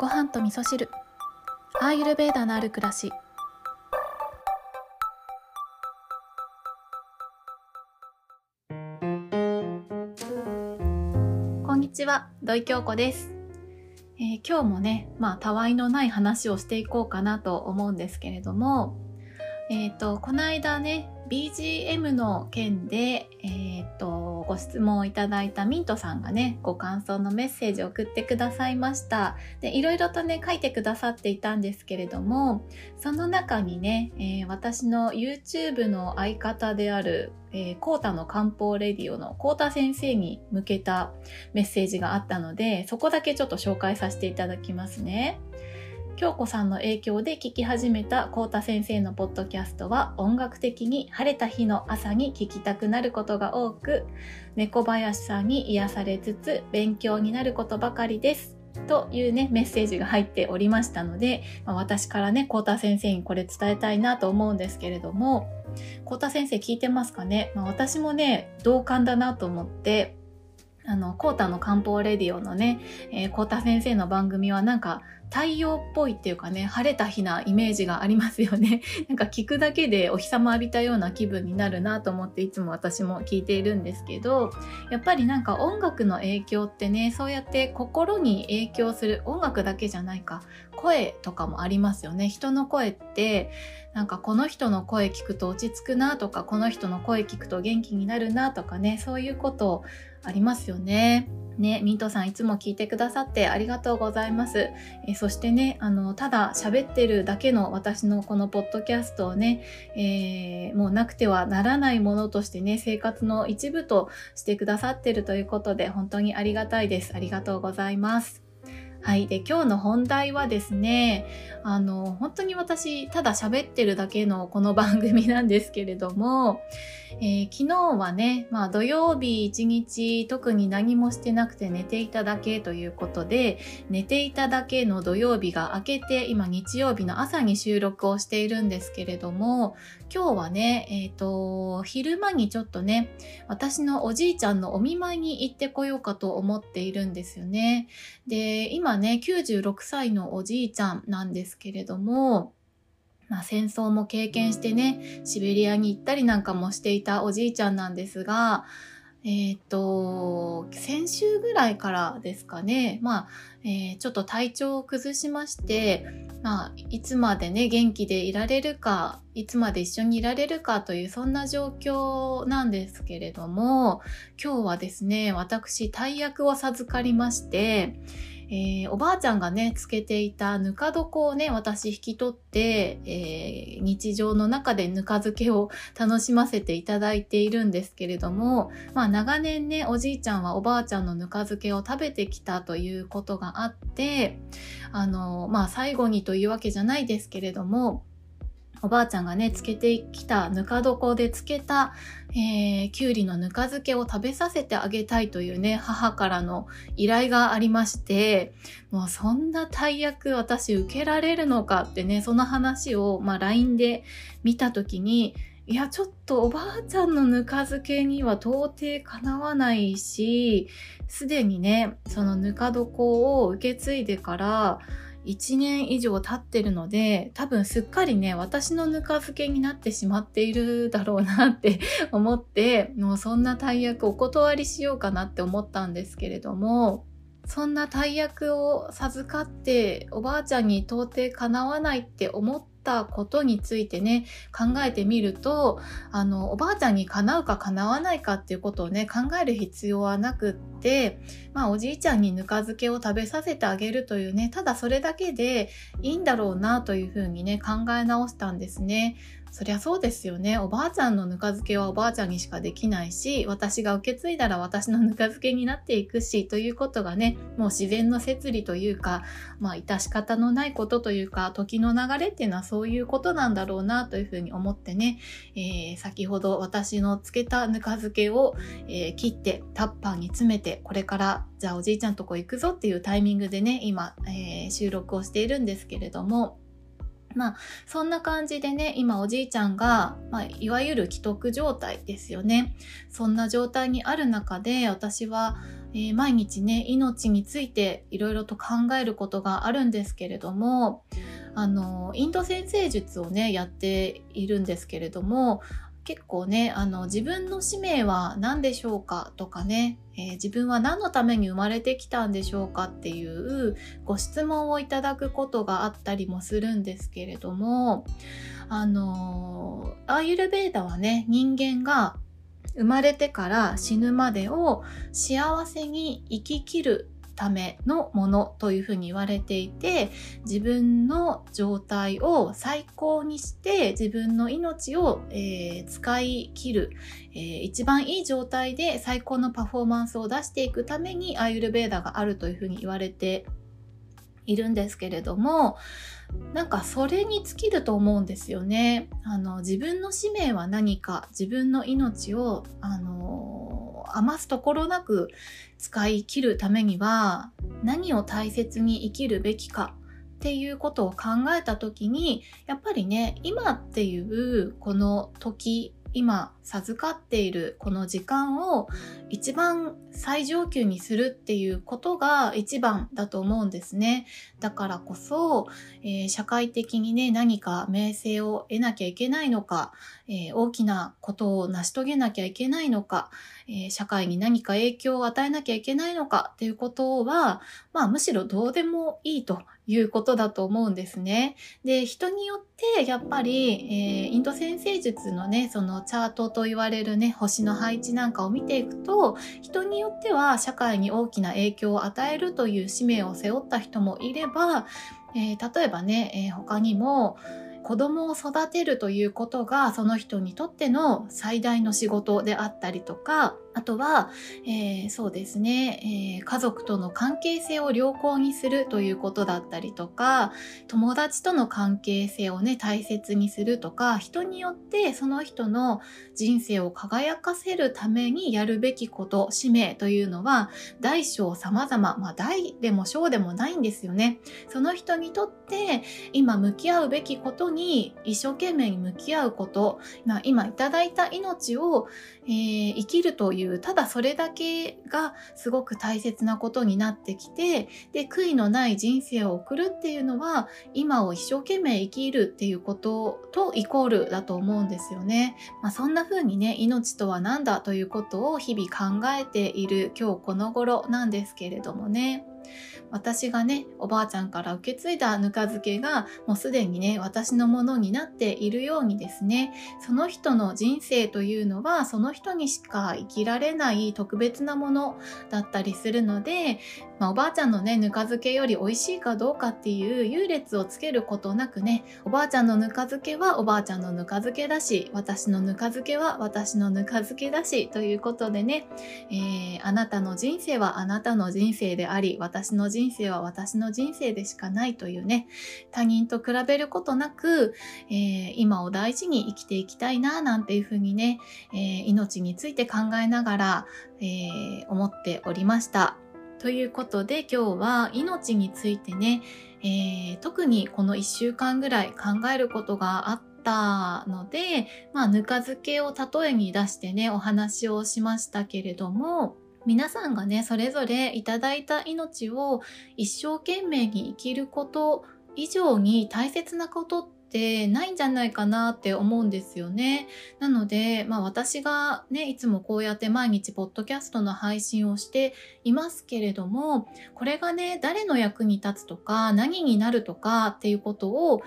ご飯と味噌汁。アーユルベーダのある暮らし。こんにちは土井京子です、えー今日もねまあたわいのない話をしていこうかなと思うんですけれどもえっ、とこの間ね BGM の件で、えっとご質問をいただいたミントさんがねご感想のメッセージを送ってくださいましたでいろいろとね書いてくださっていたんですけれどもその中にね、えー私の YouTube の相方である、えー、コータの漢方レディオのコータ先生に向けたメッセージがあったのでそこだけちょっと紹介させていただきますね。京子さんの影響で聞き始めたコータ先生のポッドキャストは音楽的に晴れた日の朝に聞きたくなることが多く猫林さんに癒されつつ勉強になることばかりですというねメッセージが入っておりましたので、まあ私からねコータ先生にこれ伝えたいなと思うんですけれどもコータ先生聞いてますかね、まあ私もね同感だなと思ってあの、コータの漢方レディオのね、えー、コー先生の番組はなんか太陽っぽいっていうかね、晴れた日なイメージがありますよね。なんか聞くだけでお日様浴びたような気分になるなと思っていつも私も聞いているんですけど、やっぱりなんか音楽の影響ってね、そうやって心に影響する音楽だけじゃないか、声とかもありますよね。人の声って、なんかこの人の声聞くと落ち着くなとか、この人の声聞くと元気になるなとかね、そういうことありますよね。ね、ミントさんいつも聞いてくださってありがとうございます。えそしてね、あの、ただ喋ってるだけの私のこのポッドキャストをね、えーもうなくてはならないものとしてね、生活の一部としてくださってるということで、本当にありがたいです。ありがとうございます。はい。で、今日の本題はですね、あの、本当に私、ただ喋ってるだけのこの番組なんですけれども、えー昨日はね、まあ土曜日一日特に何もしてなくて寝ていただけということで、寝ていただけの土曜日が明けて、今日曜日の朝に収録をしているんですけれども、今日はね、えっ、と、昼間にちょっとね、私のおじいちゃんのお見舞いに行ってこようかと思っているんですよね。で、今ね、96歳のおじいちゃんなんですけれども、まあ、戦争も経験してね、シベリアに行ったりなんかもしていたおじいちゃんなんですが、えっ、と、先週ぐらいからですかね、まあ、えーちょっと体調を崩しまして、まあ、いつまでね、元気でいられるか、いつまで一緒にいられるかという、そんな状況なんですけれども、今日はですね、私、大役を授かりまして、えーおばあちゃんがね、つけていたぬか床をね、私引き取って、えー日常の中でぬか漬けを楽しませていただいているんですけれども、まあ長年ね、おじいちゃんはおばあちゃんのぬか漬けを食べてきたということがあって、あの、まあ最後にというわけじゃないですけれども、おばあちゃんがね、つけてきたぬか床でつけた、えー、きゅうりのぬか漬けを食べさせてあげたいというね、母からの依頼がありまして、もうそんな大役私受けられるのかってね、その話を、まあ、LINE で見たときに、いや、ちょっとおばあちゃんのぬか漬けには到底かなわないし、すでにね、そのぬか床を受け継いでから、1年以上経ってるので、多分すっかりね、私のぬか漬けになってしまっているだろうなって 思って、もうそんな大役お断りしようかなって思ったんですけれども、そんな大役を授かっておばあちゃんに到底かなわないって思ったことについてね、考えてみると、あの、おばあちゃんにかなうか叶わないかっていうことをね、考える必要はなくって、まあおじいちゃんにぬか漬けを食べさせてあげるというね、ただそれだけでいいんだろうなというふうにね、考え直したんですね。そりゃそうですよね。おばあちゃんのぬか漬けはおばあちゃんにしかできないし、私が受け継いだら私のぬか漬けになっていくし、ということがね、もう自然の摂理というか、まあ、致し方のないことというか、時の流れっていうのはそういうことなんだろうなというふうに思ってね、えー先ほど私の漬けたぬか漬けを、えー切ってタッパーに詰めて、これからじゃあおじいちゃんとこ行くぞっていうタイミングでね、今、えー収録をしているんですけれども、まあ、そんな感じでね、今おじいちゃんが、まあ、いわゆる既得状態ですよね。そんな状態にある中で、私は、えー、毎日ね、命についていろいろと考えることがあるんですけれども、あの、インド先生術をね、やっているんですけれども、結構ね、あの、自分の使命は何でしょうかとかね、えー、自分は何のために生まれてきたんでしょうかっていうご質問をいただくことがあったりもするんですけれども、あの、アーユルベーダはね、人間が生まれてから死ぬまでを幸せに生ききるためのものというふうに言われていて自分の状態を最高にして自分の命を、えー、使い切る、えー、一番いい状態で最高のパフォーマンスを出していくためにアーユルベーダがあるというふうに言われているんですけれどもなんかそれに尽きると思うんですよね。あの自分の使命は何か自分の命をあの余すところなく使い切るためには何を大切に生きるべきかっていうことを考えた時にやっぱりね今っていうこの時今授かっているこの時間を一番最上級にするっていうことが一番だと思うんですね。だからこそ、えー、社会的にね、何か名声を得なきゃいけないのか、えー、大きなことを成し遂げなきゃいけないのか、えー、社会に何か影響を与えなきゃいけないのかっていうことは、まあむしろどうでもいいということだと思うんですね。で、人によってやっぱり、えー、インド先生術のね、そのチャートと言われるね、星の配置なんかを見ていくと、人によっては社会に大きな影響を与えるという使命を背負った人もいれば、えー、例えばね、え、他にも、子供を育てるということがその人にとっての最大の仕事であったりとかあとは、えー、そうですね、えー、家族との関係性を良好にするということだったりとか、友達との関係性をね、大切にするとか、人によってその人の人生を輝かせるためにやるべきこと、使命というのは、大小様々、まあ大でも小でもないんですよね。その人にとって今向き合うべきことに一生懸命に向き合うこと、まあ、今いただいた命を、えー、生きるというただそれだけがすごく大切なことになってきてで悔いのない人生を送るっていうのは今を一生懸命生きるっていうこととイコールだと思うんですよね。まあ、そんな風にね命とは何だということを日々考えている今日この頃なんですけれどもね。私がねおばあちゃんから受け継いだぬか漬けがもうすでにね私のものになっているようにですね。その人の人生というのはその人にしか生きられない特別なものだったりするのでまあ、おばあちゃんのね、ぬか漬けより美味しいかどうかっていう優劣をつけることなくね、おばあちゃんのぬか漬けはおばあちゃんのぬか漬けだし、私のぬか漬けは私のぬか漬けだし、ということでね、えー、あなたの人生はあなたの人生であり、私の人生は私の人生でしかないというね、他人と比べることなく、えー、今を大事に生きていきたいな、なんていうふうにね、えー、命について考えながら、え思っておりました。ということで今日は命についてね、えー、特にこの1週間ぐらい考えることがあったので、まあ、ぬか漬けを例えに出してね、お話をしましたけれども、皆さんがね、それぞれいただいた命を一生懸命に生きること以上に大切なことってってないんじゃないかなって思うんですよね。なので、まあ私がね、いつもこうやって毎日ポッドキャストの配信をしていますけれども、これがね、誰の役に立つとか、何になるとかっていうことを考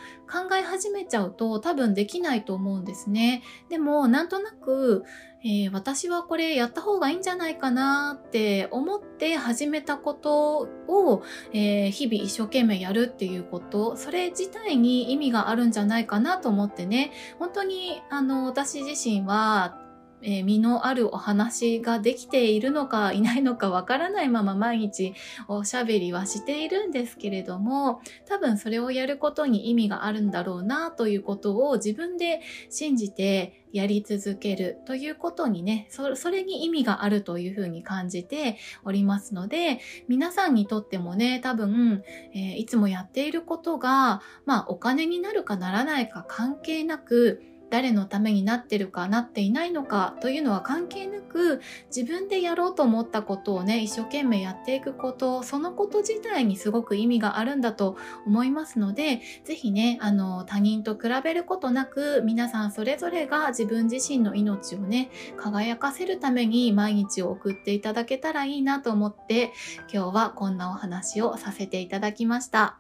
え始めちゃうと多分できないと思うんですね。でも、なんとなく、えー、私はこれやった方がいいんじゃないかなって思って始めたことを、えー、日々一生懸命やるっていうこと、それ自体に意味があるんじゃないかなと思ってね、本当にあの私自身はえー、身のあるお話ができているのか いないのかわからないまま毎日おしゃべりはしているんですけれども、多分それをやることに意味があるんだろうなということを自分で信じてやり続けるということにね、そそれに意味があるというふうに感じておりますので、皆さんにとってもね、多分、えー、いつもやっていることが、まあお金になるかならないか関係なく、誰のためになってるかなっていないのかというのは関係なく自分でやろうと思ったことをね一生懸命やっていくことそのこと自体にすごく意味があるんだと思いますので是非ねあの他人と比べることなく皆さんそれぞれが自分自身の命をね輝かせるために毎日を送っていただけたらいいなと思って今日はこんなお話をさせていただきました。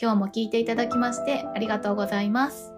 今日も聞いていただきましてありがとうございます。